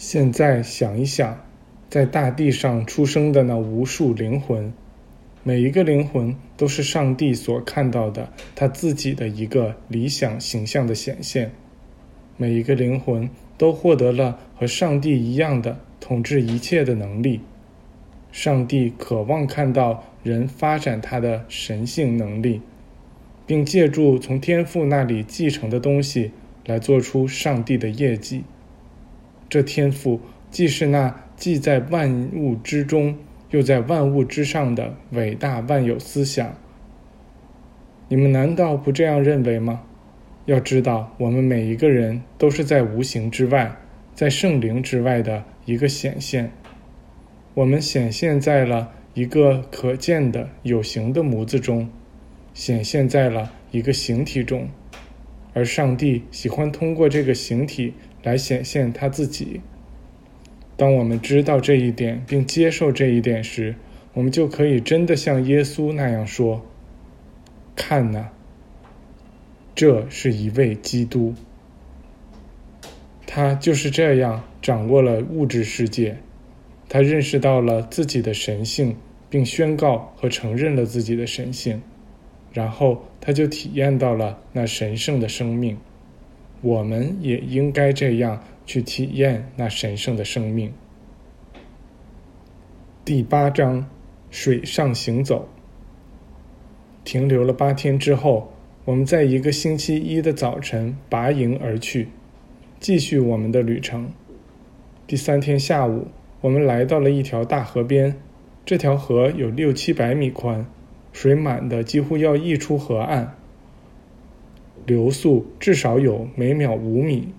现在想一想，在大地上出生的那无数灵魂，每一个灵魂都是上帝所看到的他自己的一个理想形象的显现。每一个灵魂都获得了和上帝一样的统治一切的能力。上帝渴望看到人发展他的神性能力，并借助从天父那里继承的东西来做出上帝的业绩。这天赋既是那既在万物之中，又在万物之上的伟大万有思想。你们难道不这样认为吗？要知道，我们每一个人都是在无形之外，在圣灵之外的一个显现。我们显现在了一个可见的有形的模子中，显现在了一个形体中，而上帝喜欢通过这个形体。来显现他自己。当我们知道这一点并接受这一点时，我们就可以真的像耶稣那样说：“看呐，这是一位基督。他就是这样掌握了物质世界，他认识到了自己的神性，并宣告和承认了自己的神性，然后他就体验到了那神圣的生命。”我们也应该这样去体验那神圣的生命。第八章，水上行走。停留了八天之后，我们在一个星期一的早晨拔营而去，继续我们的旅程。第三天下午，我们来到了一条大河边，这条河有六七百米宽，水满的几乎要溢出河岸。流速至少有每秒五米。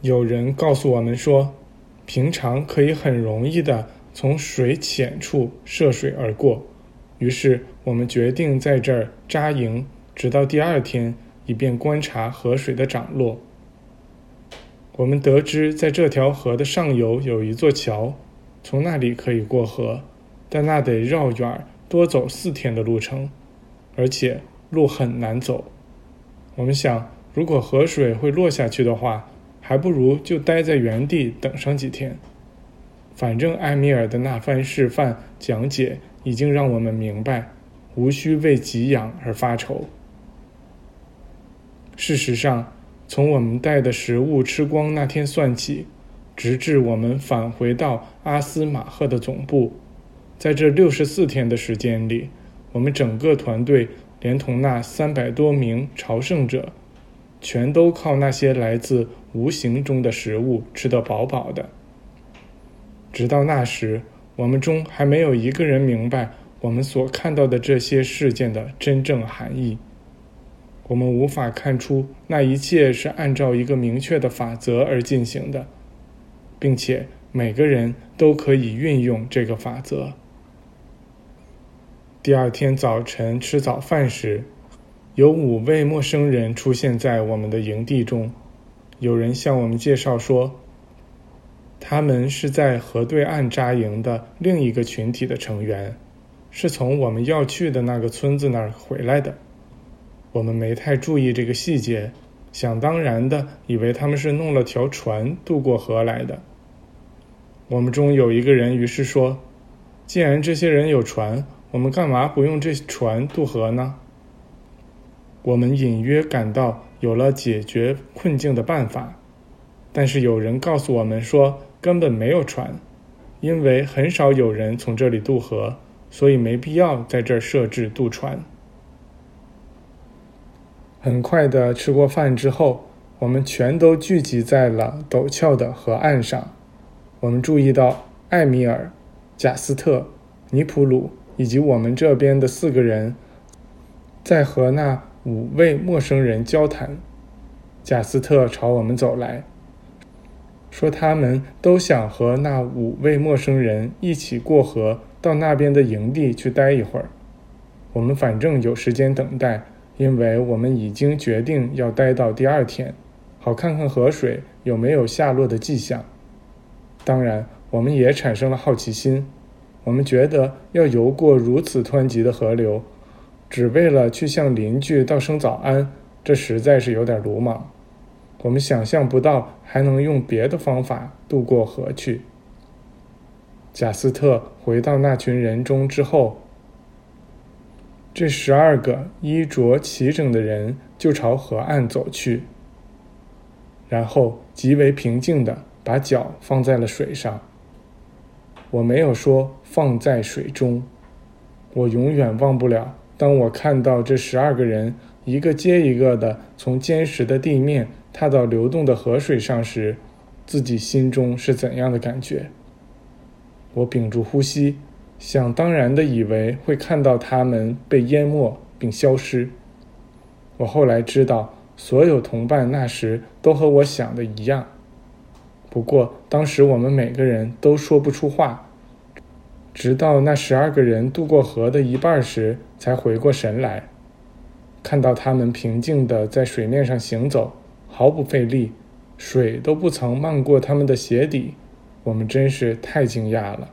有人告诉我们说，平常可以很容易的从水浅处涉水而过。于是我们决定在这儿扎营，直到第二天，以便观察河水的涨落。我们得知，在这条河的上游有一座桥，从那里可以过河，但那得绕远，多走四天的路程，而且路很难走。我们想，如果河水会落下去的话，还不如就待在原地等上几天。反正埃米尔的那番示范讲解已经让我们明白，无需为给养而发愁。事实上，从我们带的食物吃光那天算起，直至我们返回到阿斯马赫的总部，在这六十四天的时间里，我们整个团队。连同那三百多名朝圣者，全都靠那些来自无形中的食物吃得饱饱的。直到那时，我们中还没有一个人明白我们所看到的这些事件的真正含义。我们无法看出那一切是按照一个明确的法则而进行的，并且每个人都可以运用这个法则。第二天早晨吃早饭时，有五位陌生人出现在我们的营地中。有人向我们介绍说，他们是在河对岸扎营的另一个群体的成员，是从我们要去的那个村子那儿回来的。我们没太注意这个细节，想当然的以为他们是弄了条船渡过河来的。我们中有一个人于是说：“既然这些人有船。”我们干嘛不用这船渡河呢？我们隐约感到有了解决困境的办法，但是有人告诉我们说根本没有船，因为很少有人从这里渡河，所以没必要在这儿设置渡船。很快的吃过饭之后，我们全都聚集在了陡峭的河岸上。我们注意到艾米尔、贾斯特、尼普鲁。以及我们这边的四个人，在和那五位陌生人交谈。贾斯特朝我们走来，说他们都想和那五位陌生人一起过河，到那边的营地去待一会儿。我们反正有时间等待，因为我们已经决定要待到第二天，好看看河水有没有下落的迹象。当然，我们也产生了好奇心。我们觉得要游过如此湍急的河流，只为了去向邻居道声早安，这实在是有点鲁莽。我们想象不到还能用别的方法渡过河去。贾斯特回到那群人中之后，这十二个衣着齐整的人就朝河岸走去，然后极为平静地把脚放在了水上。我没有说放在水中，我永远忘不了。当我看到这十二个人一个接一个的从坚实的地面踏到流动的河水上时，自己心中是怎样的感觉？我屏住呼吸，想当然的以为会看到他们被淹没并消失。我后来知道，所有同伴那时都和我想的一样。不过，当时我们每个人都说不出话，直到那十二个人渡过河的一半时，才回过神来，看到他们平静地在水面上行走，毫不费力，水都不曾漫过他们的鞋底，我们真是太惊讶了。